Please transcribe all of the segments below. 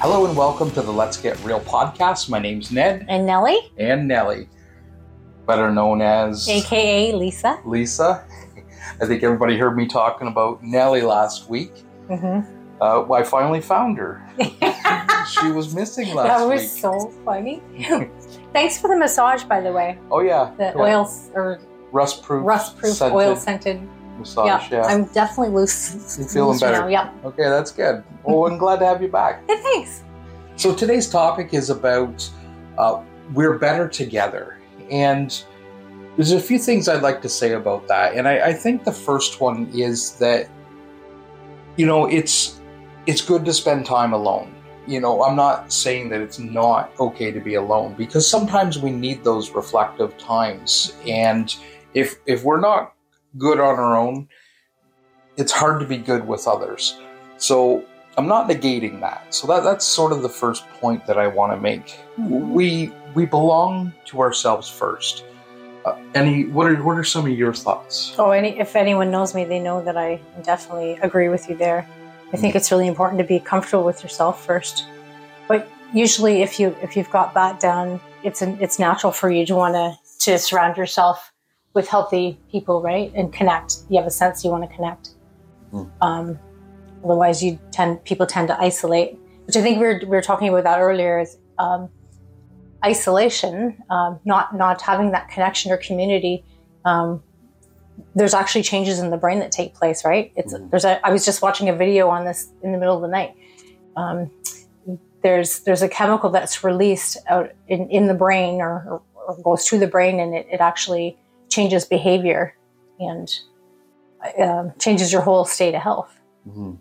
Hello and welcome to the Let's Get Real podcast. My name's Ned And Nellie, and Nellie, better known as aka Lisa. Lisa. I think everybody heard me talking about Nellie last week. hmm Uh, I finally found her. She was missing last week. that was week. so funny. Thanks for the massage, by the way. oh yeah, The oil or rust proof, rust proof oil scented. Massage. Yeah. I'm definitely loose. You feeling loose better? Now. Yep. Okay, that's good. Well, I'm glad to have you back. Yeah, thanks. So today's topic is about uh, we're better together, and there's a few things I'd like to say about that. And I, I think the first one is that you know it's it's good to spend time alone. You know, I'm not saying that it's not okay to be alone because sometimes we need those reflective times, and if if we're not good on our own, it's hard to be good with others. So I'm not negating that. So that that's sort of the first point that I want to make. We we belong to ourselves first. Uh, any what are what are some of your thoughts? Oh, any, if anyone knows me, they know that I definitely agree with you there. I think it's really important to be comfortable with yourself first. But usually, if you if you've got that down, it's an, it's natural for you to want to to surround yourself with healthy people, right? And connect. You have a sense you want to connect. Mm. Um, otherwise, you tend people tend to isolate, which I think we were we were talking about that earlier. Is um, isolation, um, not not having that connection or community. Um, there's actually changes in the brain that take place, right? It's Mhm. there's a. I was just watching a video on this in the middle of the night. Um, there's there's a chemical that's released out in, in the brain or, or, or goes to the brain, and it, it actually changes behavior and um, changes your whole state of health. Mhm.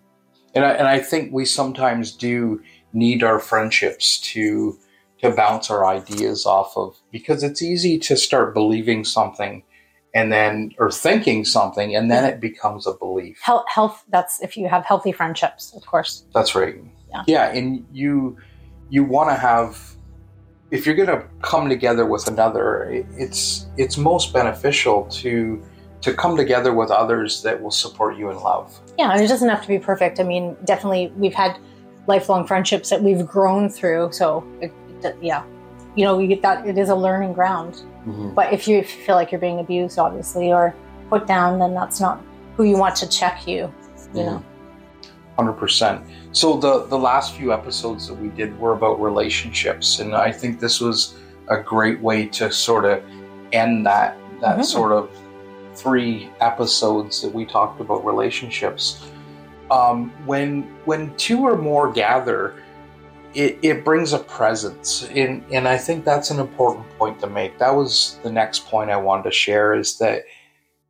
And I, and I think we sometimes do need our friendships to to bounce our ideas off of because it's easy to start believing something and then or thinking something and then it becomes a belief. Health, health. That's if you have healthy friendships, of course. That's right. yeah, Yeah. and you you want to have if you're going to come together with another, it's it's most beneficial to to come together with others that will support you in love. Yeah, and it doesn't have to be perfect. I mean, definitely, we've had lifelong friendships that we've grown through. So, it, yeah, you know, you get that it is a learning ground. Mm-hmm. But if you feel like you're being abused, obviously, or put down, then that's not who you want to check you. You mm-hmm. know, Hundred percent. So the the last few episodes that we did were about relationships, and I think this was a great way to sort of end that that Mhm. sort of three episodes that we talked about relationships. Um, when when two or more gather, it, it brings a presence, and and I think that's an important point to make. That was the next point I wanted to share is that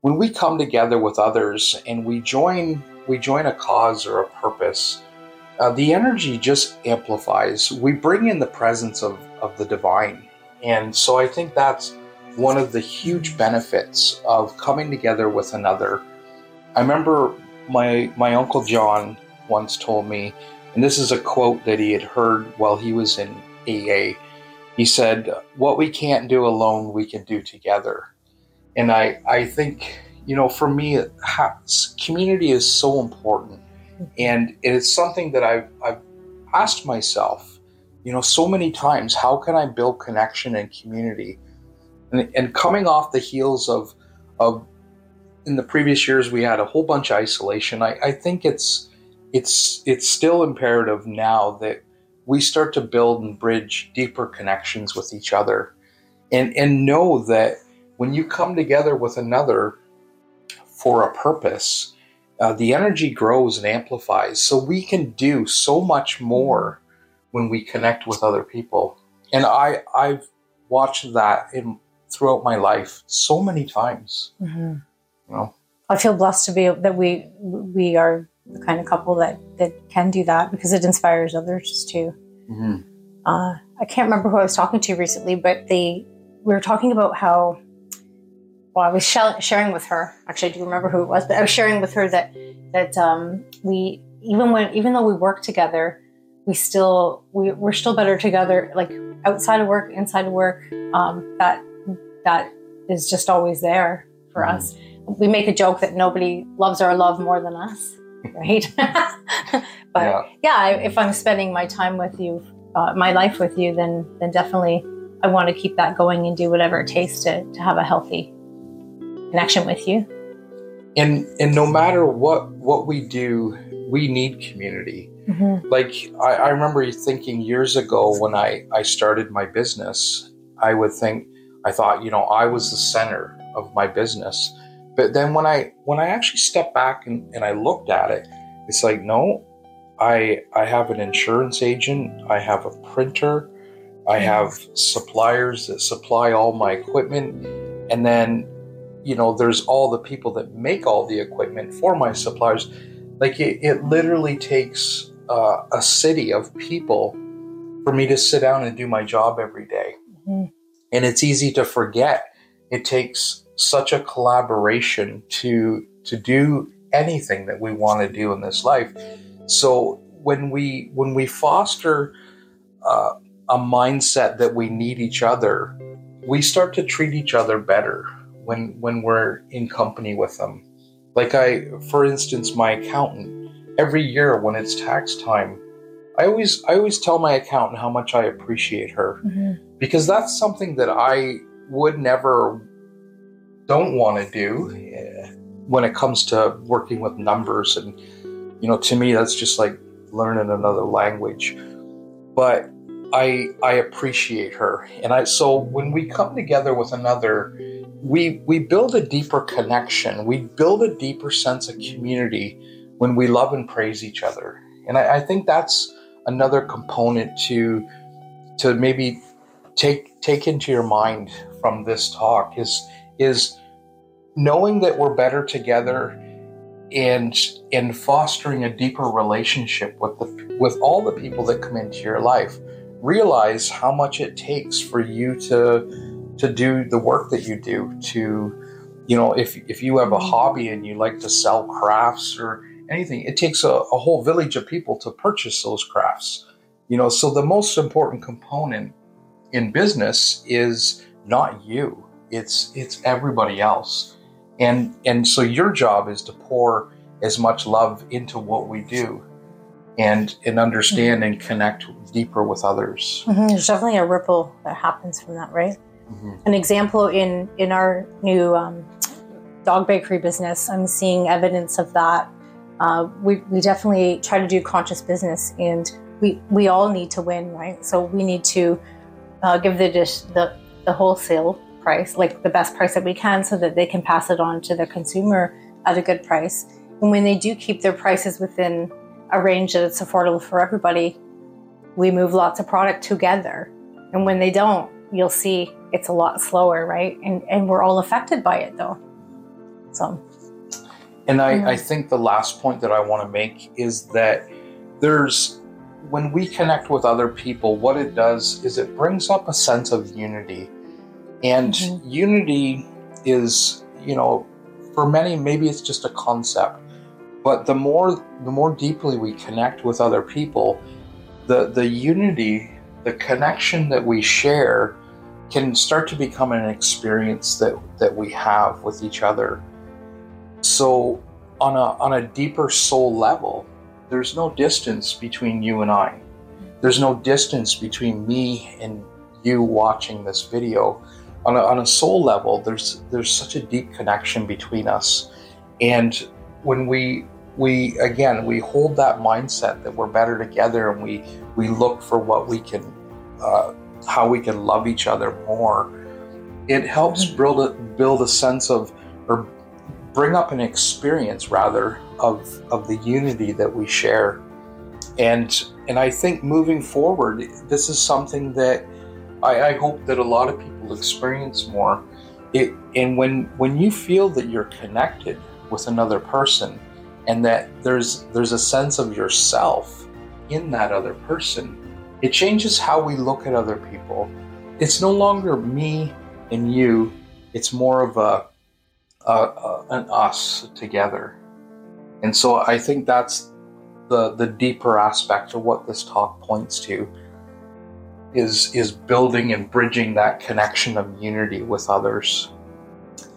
when we come together with others and we join we join a cause or a purpose uh, the energy just amplifies. We bring in the presence of, of the divine. And so i think that's one of the huge benefits of coming together with another. I remember my my uncle john once told me and this is a quote that he had heard while he was in aa he said what we can't do alone we can do together and I I think you know for me community is so important, and it is something that I've I've asked myself, you know, so many times, how can I build connection and community, and, and coming off the heels of of in the previous years we had a whole bunch of isolation. I, I think it's it's it's still imperative now that we start to build and bridge deeper connections with each other, and and know that when you come together with another for a purpose, uh, the energy grows and amplifies. So we can do so much more when we connect with other people. And I I've watched that in throughout my life so many times. Mhm. You know, I feel blessed to be that we we are the kind of couple that that can do that because it inspires others too. Mhm. uh, I can't remember who I was talking to recently, but they we were talking about how. Well, I was sh- sharing with her. Actually, I do remember who it was, but I was sharing with her that that um, we even when even though we work together, we still we, we're still better together. Like outside of work, inside of work, um, that that is just always there for Mhm. us. We make a joke that nobody loves our love more than us. right? but yeah, yeah if I'm spending my time with you, uh, my life with you, then then definitely I want to keep that going and do whatever it takes to to have a healthy connection with you. And and no matter what what we do, we need community. Mm-hmm. Like I, I remember thinking years ago when I I started my business, I would think I thought you know I was the center of my business but then when I when I actually stepped back and, and I looked at it, it's like no, I I have an insurance agent, I have a printer, I have suppliers that supply all my equipment, and then you know there's all the people that make all the equipment for my suppliers. Like it, it literally takes uh, a city of people for me to sit down and do my job every day. Mm-hmm. and it's easy to forget. It takes such a collaboration to to do anything that we want to do in this life. So when we when we foster uh, a mindset that we need each other, we start to treat each other better when when we're in company with them. Like I, for instance, my accountant every year when it's tax time, I always I always tell my accountant how much I appreciate her mm-hmm. because that's something that I would never don't want to do when it comes to working with numbers. And, you know, to me, that's just like learning another language. But I, I appreciate her. And I, so when we come together with another, we, we build a deeper connection. We build a deeper sense of community when we love and praise each other. And I, I think that's another component to, to maybe take, take into your mind from this talk is, is knowing that we're better together and and fostering a deeper relationship with the with all the people that come into your life realize how much it takes for you to to do the work that you do to you know if if you have a hobby and you like to sell crafts or anything it takes a, a whole village of people to purchase those crafts. You know so the most important component in business is not you it's it's everybody else. And and so your job is to pour as much love into what we do and and understand mm-hmm. and connect deeper with others. Mm-hmm. there's definitely a ripple that happens from that right mm-hmm. an example in in our new um, dog bakery business i'm seeing evidence of that uh, we, we definitely try to do conscious business and we we all need to win right so we need to uh, give the dish the the wholesale price, like the best price that we can, so that they can pass it on to the consumer at a good price. And when they do keep their prices within a range that it's affordable for everybody, we move lots of product together. And when they don't, you'll see it's a lot slower, right? And and we're all affected by it though. So and I, mm-hmm. I think the last point that I want to make is that there's when we connect with other people, what it does is it brings up a sense of unity and mm-hmm. unity is, you know, for many, maybe it's just a concept, but the more the more deeply we connect with other people, the the unity, the connection that we share, can start to become an experience that that we have with each other. So, on a on a deeper soul level, there's no distance between you and I. There's no distance between me and you watching this video on a, on a soul level, there's there's such a deep connection between us, and when we we again we hold that mindset that we're better together, and we we look for what we can uh, how we can love each other more. It helps mm-hmm. build a build a sense of or bring up an experience rather of of the unity that we share, and and I think moving forward, this is something that I, I hope that a lot of people experience more. It, and when when you feel that you're connected with another person, and that there's there's a sense of yourself in that other person, it changes how we look at other people. It's no longer me and you. It's more of a, a, a an us together. And so I think that's the the deeper aspect of what this talk points to is is building and bridging that connection of unity with others.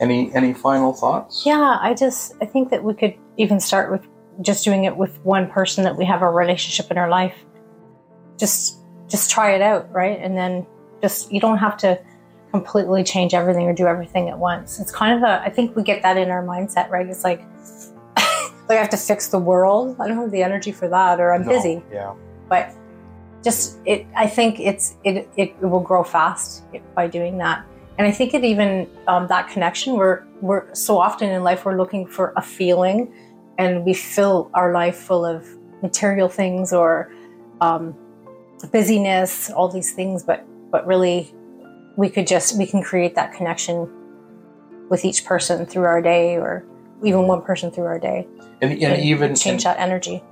Any any final thoughts? Yeah, I just I think that we could even start with just doing it with one person that we have a relationship in our life. Just just try it out, right? And then just you don't have to completely change everything or do everything at once. It's kind of a I think we get that in our mindset, right? It's like like I have to fix the world. I don't have the energy for that or I'm No, busy. Yeah. But just it I think it's it it will grow fast by doing that. And I think it even um, that connection we're we're so often in life we're looking for a feeling and we fill our life full of material things or um, busyness, all these things, but but really we could just we can create that connection with each person through our day or even one person through our day. And, and even change that energy.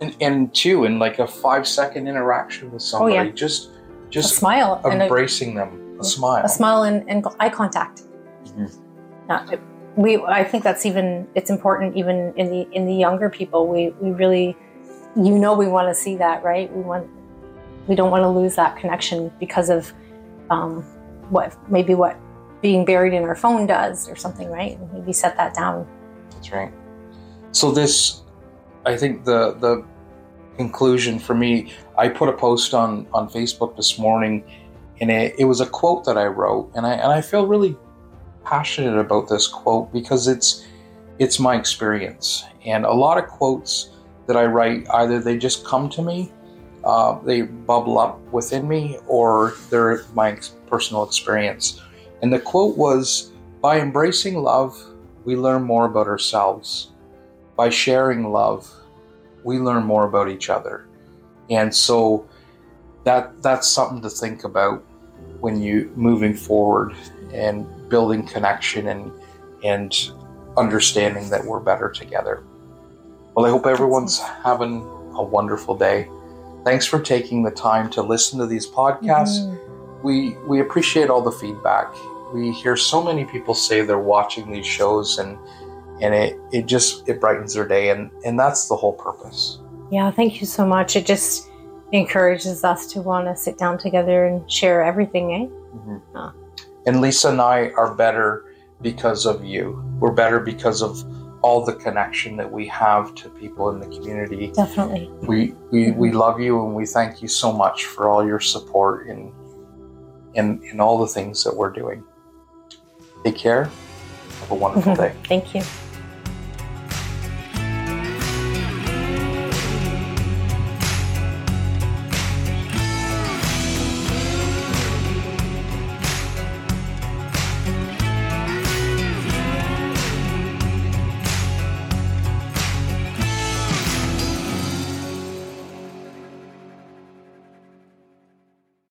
And, and two, in like a five second interaction with somebody, Oh, yeah. just a just smile and a, embracing them, a smile. a smile and, and eye contact Mhm. Not- we i think that's even it's important even in the in the younger people we we really you know we want to see that right we want we don't want to lose that connection because of um, what maybe what being buried in our phone does or something right maybe set that down That's right. So this, I think the the conclusion for me, I put a post on on Facebook this morning, and it, it was a quote that I wrote, and I and I feel really passionate about this quote because it's it's my experience, and a lot of quotes that I write either they just come to me, uh, they bubble up within me, or they're my personal experience. And the quote was, "By embracing love." we learn more about ourselves. By sharing love, we learn more about each other. And so that that's something to think about when you moving forward and building connection and and understanding that we're better together. Well, I hope everyone's having a wonderful day. Thanks for taking the time to listen to these podcasts Mhm. we we appreciate all the feedback. We hear so many people say they're watching these shows and and it, it just it brightens their day and and that's the whole purpose. yeah thank you so much it just encourages us to want to sit down together and share everything eh Ah. And Lisa and I are better because of you. We're better because of all the connection that we have to people in the community. definitely We we, we love you and we thank you so much for all your support in in in all the things that we're doing. Take care. Have a wonderful day. thank you